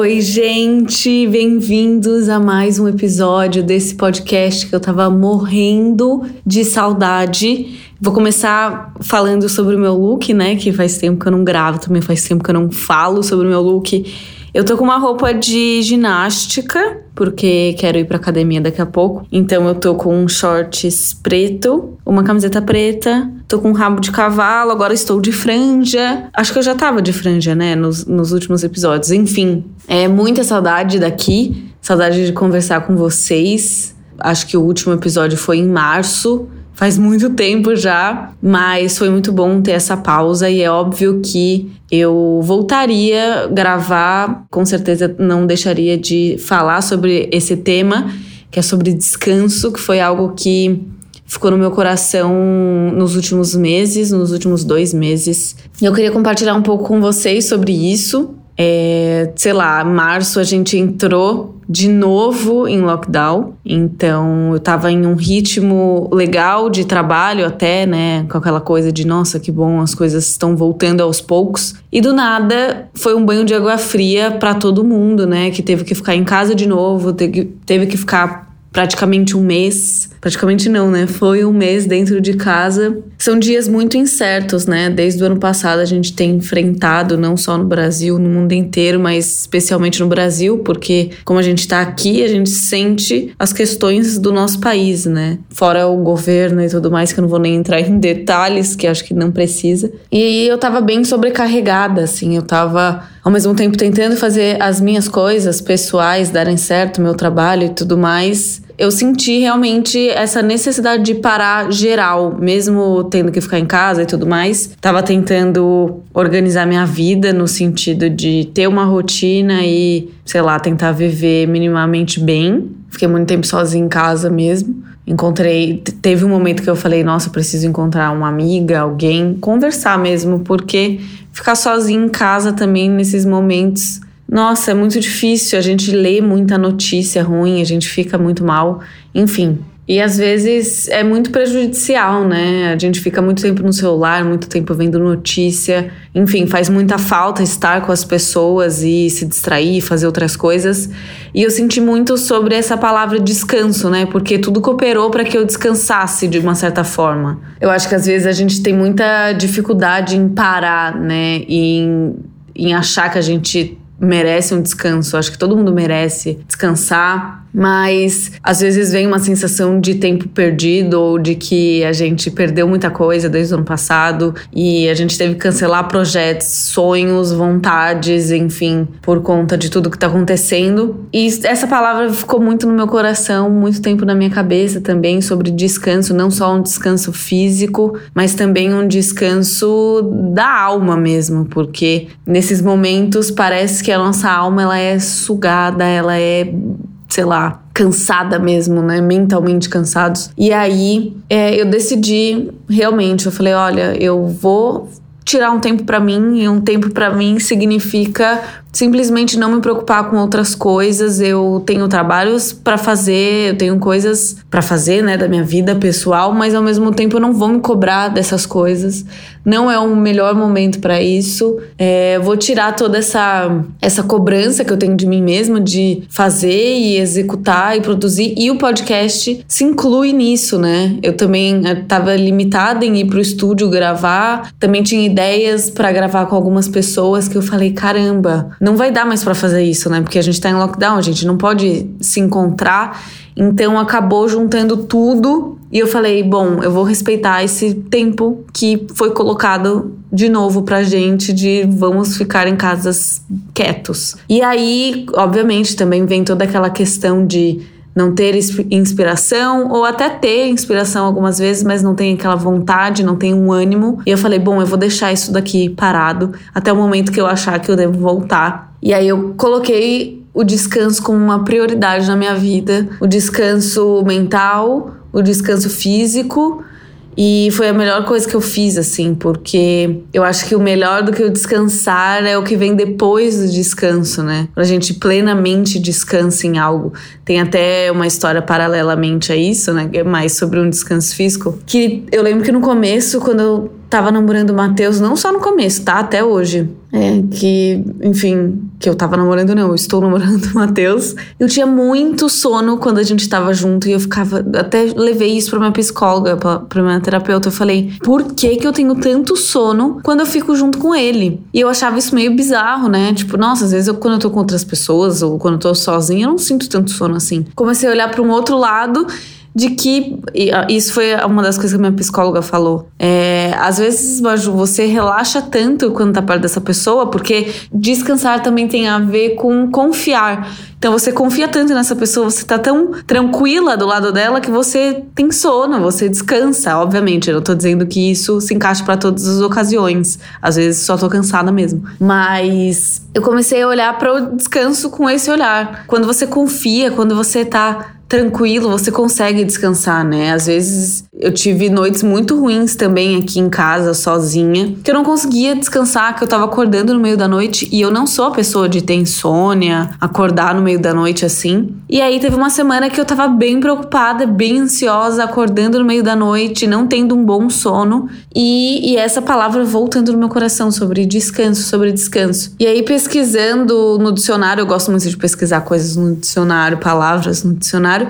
Oi, gente, bem-vindos a mais um episódio desse podcast que eu tava morrendo de saudade. Vou começar falando sobre o meu look, né? Que faz tempo que eu não gravo, também faz tempo que eu não falo sobre o meu look. Eu tô com uma roupa de ginástica, porque quero ir pra academia daqui a pouco. Então eu tô com shorts preto, uma camiseta preta, tô com um rabo de cavalo, agora estou de franja. Acho que eu já tava de franja, né, nos, nos últimos episódios. Enfim, é muita saudade daqui, saudade de conversar com vocês. Acho que o último episódio foi em março faz muito tempo já, mas foi muito bom ter essa pausa e é óbvio que eu voltaria a gravar, com certeza não deixaria de falar sobre esse tema, que é sobre descanso, que foi algo que ficou no meu coração nos últimos meses, nos últimos dois meses. Eu queria compartilhar um pouco com vocês sobre isso. É, sei lá, março a gente entrou de novo em lockdown, então eu tava em um ritmo legal de trabalho até, né, com aquela coisa de nossa, que bom, as coisas estão voltando aos poucos. E do nada foi um banho de água fria para todo mundo, né, que teve que ficar em casa de novo, teve que ficar praticamente um mês. Praticamente não, né? Foi um mês dentro de casa. São dias muito incertos, né? Desde o ano passado a gente tem enfrentado, não só no Brasil, no mundo inteiro, mas especialmente no Brasil, porque como a gente tá aqui, a gente sente as questões do nosso país, né? Fora o governo e tudo mais, que eu não vou nem entrar em detalhes, que acho que não precisa. E eu tava bem sobrecarregada, assim, eu tava ao mesmo tempo tentando fazer as minhas coisas pessoais darem certo, meu trabalho e tudo mais, eu senti realmente essa necessidade de parar geral, mesmo tendo que ficar em casa e tudo mais. Tava tentando organizar minha vida no sentido de ter uma rotina e, sei lá, tentar viver minimamente bem. Fiquei muito tempo sozinha em casa mesmo. Encontrei, teve um momento que eu falei, nossa, preciso encontrar uma amiga, alguém, conversar mesmo, porque ficar sozinha em casa também nesses momentos. Nossa, é muito difícil. A gente lê muita notícia ruim, a gente fica muito mal. Enfim, e às vezes é muito prejudicial, né? A gente fica muito tempo no celular, muito tempo vendo notícia. Enfim, faz muita falta estar com as pessoas e se distrair, fazer outras coisas. E eu senti muito sobre essa palavra descanso, né? Porque tudo cooperou para que eu descansasse de uma certa forma. Eu acho que às vezes a gente tem muita dificuldade em parar, né? E em, em achar que a gente merece um descanso. Acho que todo mundo merece descansar mas às vezes vem uma sensação de tempo perdido ou de que a gente perdeu muita coisa desde o ano passado e a gente teve que cancelar projetos, sonhos, vontades, enfim, por conta de tudo que está acontecendo. E essa palavra ficou muito no meu coração, muito tempo na minha cabeça também sobre descanso, não só um descanso físico, mas também um descanso da alma mesmo, porque nesses momentos parece que a nossa alma ela é sugada, ela é sei lá, cansada mesmo, né? Mentalmente cansados. E aí é, eu decidi realmente, eu falei, olha, eu vou tirar um tempo para mim e um tempo para mim significa simplesmente não me preocupar com outras coisas. Eu tenho trabalhos para fazer, eu tenho coisas para fazer, né, da minha vida pessoal, mas ao mesmo tempo eu não vou me cobrar dessas coisas. Não é o melhor momento para isso. É, vou tirar toda essa essa cobrança que eu tenho de mim mesma de fazer e executar e produzir. E o podcast se inclui nisso, né? Eu também estava limitada em ir pro estúdio gravar. Também tinha ideias para gravar com algumas pessoas que eu falei, caramba, não vai dar mais para fazer isso, né? Porque a gente tá em lockdown, a gente não pode se encontrar. Então acabou juntando tudo e eu falei, bom, eu vou respeitar esse tempo que foi colocado de novo pra gente de vamos ficar em casas quietos. E aí, obviamente, também vem toda aquela questão de não ter inspiração, ou até ter inspiração algumas vezes, mas não tem aquela vontade, não tem um ânimo. E eu falei, bom, eu vou deixar isso daqui parado até o momento que eu achar que eu devo voltar. E aí eu coloquei o descanso como uma prioridade na minha vida, o descanso mental, o descanso físico E foi a melhor coisa que eu fiz, assim, porque eu acho que o melhor do que o descansar é o que vem depois do descanso, né? Quando a gente plenamente descansa em algo. Tem até uma história paralelamente a isso, né? É mais sobre um descanso físico. Que eu lembro que no começo, quando eu tava namorando o Matheus, não só no começo, tá? Até hoje. É, que, enfim, que eu tava namorando, não, eu estou namorando o Matheus. Eu tinha muito sono quando a gente tava junto e eu ficava. Até levei isso pra minha psicóloga, pra, pra minha terapeuta. Eu falei, por que que eu tenho tanto sono quando eu fico junto com ele? E eu achava isso meio bizarro, né? Tipo, nossa, às vezes eu, quando eu tô com outras pessoas ou quando eu tô sozinha, eu não sinto tanto sono assim. Comecei a olhar para um outro lado de que isso foi uma das coisas que a minha psicóloga falou. É, às vezes, Maju, você relaxa tanto quando tá perto dessa pessoa, porque descansar também tem a ver com confiar. Então você confia tanto nessa pessoa, você tá tão tranquila do lado dela que você tem sono, você descansa. Obviamente, eu não tô dizendo que isso se encaixa para todas as ocasiões. Às vezes só tô cansada mesmo. Mas eu comecei a olhar para o descanso com esse olhar. Quando você confia, quando você tá tranquilo, você consegue descansar, né? Às vezes eu tive noites muito ruins também aqui em casa, sozinha, que eu não conseguia descansar, que eu tava acordando no meio da noite e eu não sou a pessoa de ter insônia, acordar no meio da noite assim. E aí teve uma semana que eu tava bem preocupada, bem ansiosa, acordando no meio da noite, não tendo um bom sono e, e essa palavra voltando no meu coração sobre descanso, sobre descanso. E aí pesquisando no dicionário, eu gosto muito de pesquisar coisas no dicionário, palavras no dicionário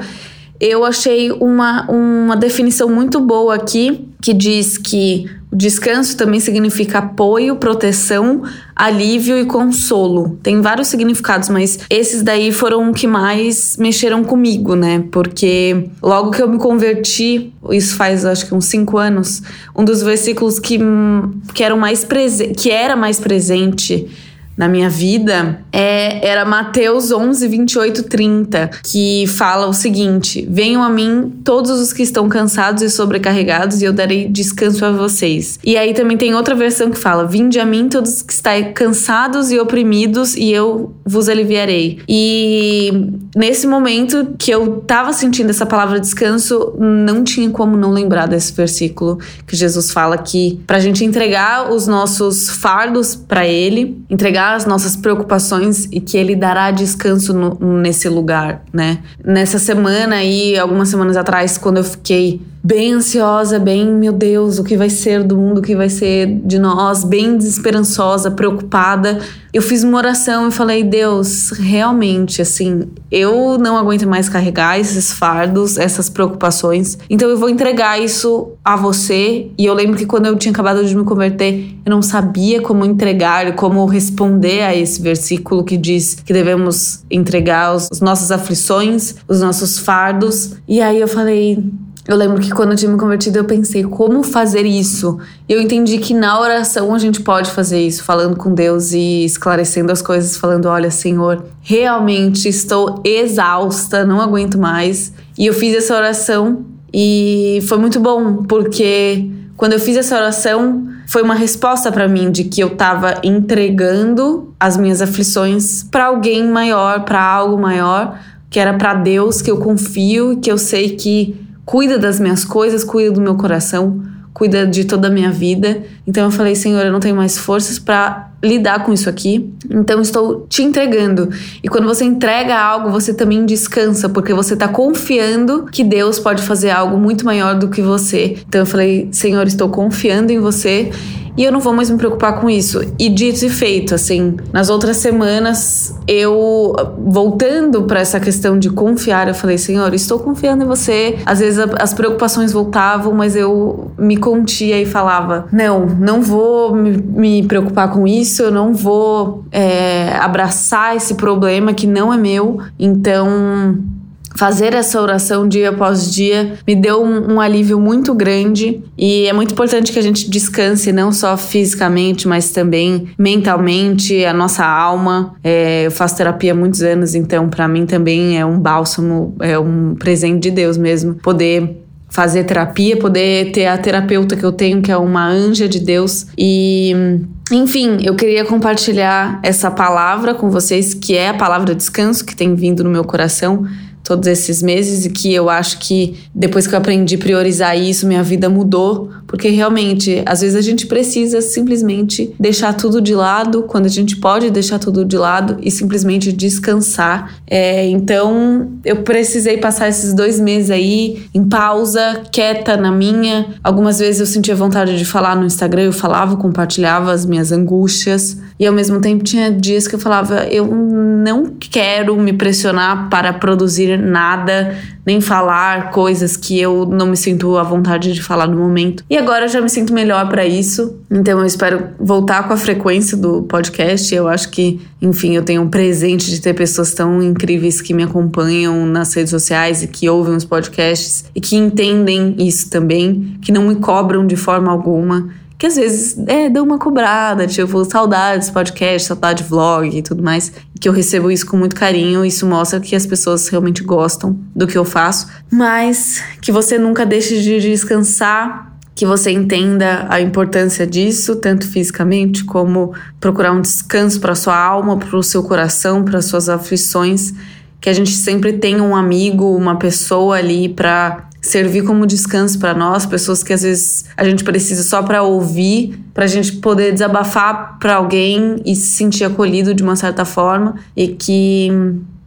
eu achei uma, uma definição muito boa aqui que diz que o descanso também significa apoio, proteção, alívio e consolo. Tem vários significados, mas esses daí foram que mais mexeram comigo, né? Porque logo que eu me converti, isso faz acho que uns cinco anos, um dos versículos que, que, eram mais que era mais presente na minha vida é, era Mateus 11, 28, 30, que fala o seguinte: Venham a mim todos os que estão cansados e sobrecarregados, e eu darei descanso a vocês. E aí também tem outra versão que fala: Vinde a mim todos que estáis cansados e oprimidos, e eu vos aliviarei. E nesse momento que eu tava sentindo essa palavra descanso, não tinha como não lembrar desse versículo que Jesus fala que pra gente entregar os nossos fardos para ele, entregar as nossas preocupações e que Ele dará descanso no, nesse lugar, né? Nessa semana aí, algumas semanas atrás, quando eu fiquei bem ansiosa, bem, meu Deus, o que vai ser do mundo, o que vai ser de nós, bem desesperançosa, preocupada. Eu fiz uma oração e falei: Deus, realmente, assim, eu não aguento mais carregar esses fardos, essas preocupações, então eu vou entregar isso a você. E eu lembro que quando eu tinha acabado de me converter, eu não sabia como entregar, como responder a esse versículo que diz que devemos entregar as nossas aflições, os nossos fardos. E aí eu falei: eu lembro que quando eu tinha me convertido, eu pensei como fazer isso. E eu entendi que na oração a gente pode fazer isso, falando com Deus e esclarecendo as coisas, falando: olha, Senhor, realmente estou exausta, não aguento mais. E eu fiz essa oração e foi muito bom, porque quando eu fiz essa oração, foi uma resposta para mim de que eu estava entregando as minhas aflições para alguém maior, para algo maior, que era para Deus, que eu confio que eu sei que cuida das minhas coisas, cuida do meu coração, cuida de toda a minha vida. Então eu falei, Senhor, eu não tenho mais forças para lidar com isso aqui. Então estou te entregando. E quando você entrega algo, você também descansa, porque você está confiando que Deus pode fazer algo muito maior do que você. Então eu falei, Senhor, estou confiando em você e eu não vou mais me preocupar com isso. E dito e feito, assim, nas outras semanas, eu voltando para essa questão de confiar, eu falei, Senhor, estou confiando em você. Às vezes as preocupações voltavam, mas eu me contia e falava: Não, não vou me, me preocupar com isso, eu não vou é, abraçar esse problema que não é meu. Então fazer essa oração dia após dia me deu um, um, alívio muito grande e é muito importante que a gente descanse não só fisicamente, mas também mentalmente, a nossa alma. É, eu faço terapia há muitos anos, então para mim também é um bálsamo, é um presente de Deus mesmo poder fazer terapia, poder ter a terapeuta que eu tenho, que é uma anja de Deus. E enfim, eu queria compartilhar essa palavra com vocês, que é a palavra descanso que tem vindo no meu coração todos esses meses e que eu acho que depois que eu aprendi a priorizar isso, minha vida mudou, porque realmente, às vezes a gente precisa simplesmente deixar tudo de lado, quando a gente pode deixar tudo de lado e simplesmente descansar. É, então, eu precisei passar esses dois meses aí em pausa, quieta na minha. Algumas vezes eu sentia vontade de falar no Instagram, eu falava, compartilhava as minhas angústias. E ao mesmo tempo tinha dias que eu falava, eu não quero me pressionar para produzir nada, nem falar coisas que eu não me sinto à vontade de falar no momento. E agora eu já me sinto melhor para isso. Então eu espero voltar com a frequência do podcast. Eu acho que, enfim, eu tenho um presente de ter pessoas tão incríveis que me acompanham nas redes sociais e que ouvem os podcasts e que entendem isso também, que não me cobram de forma alguma que às vezes é, deu uma cobrada, tipo, saudades podcast, saudade vlog e tudo mais. Que eu recebo isso com muito carinho, isso mostra que as pessoas realmente gostam do que eu faço. Mas que você nunca deixe de descansar, que você entenda a importância disso, tanto fisicamente como procurar um descanso para sua alma, para o seu coração, para suas aflições. Que a gente sempre tenha um amigo, uma pessoa ali para servir como descanso para nós, pessoas que às vezes a gente precisa só para ouvir, para a gente poder desabafar para alguém e se sentir acolhido de uma certa forma e que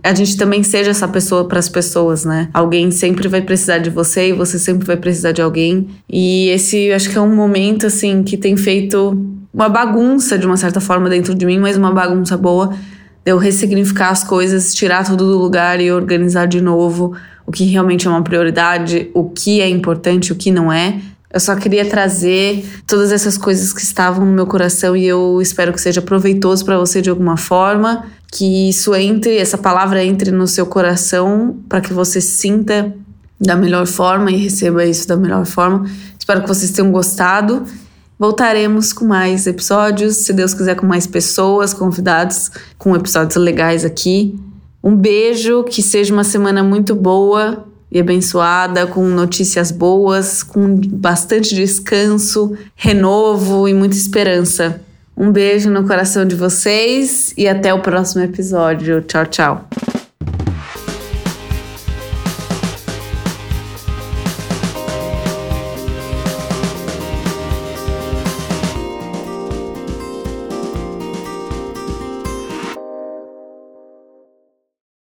a gente também seja essa pessoa para as pessoas, né? Alguém sempre vai precisar de você e você sempre vai precisar de alguém. E esse acho que é um momento assim que tem feito uma bagunça de uma certa forma dentro de mim, mas uma bagunça boa. De eu ressignificar as coisas, tirar tudo do lugar e organizar de novo o que realmente é uma prioridade, o que é importante, o que não é. Eu só queria trazer todas essas coisas que estavam no meu coração e eu espero que seja proveitoso para você de alguma forma, que isso entre, essa palavra entre no seu coração para que você sinta da melhor forma e receba isso da melhor forma. Espero que vocês tenham gostado. Voltaremos com mais episódios, se Deus quiser, com mais pessoas, convidados, com episódios legais aqui. Um beijo, que seja uma semana muito boa e abençoada, com notícias boas, com bastante descanso, renovo e muita esperança. Um beijo no coração de vocês e até o próximo episódio. Tchau, tchau.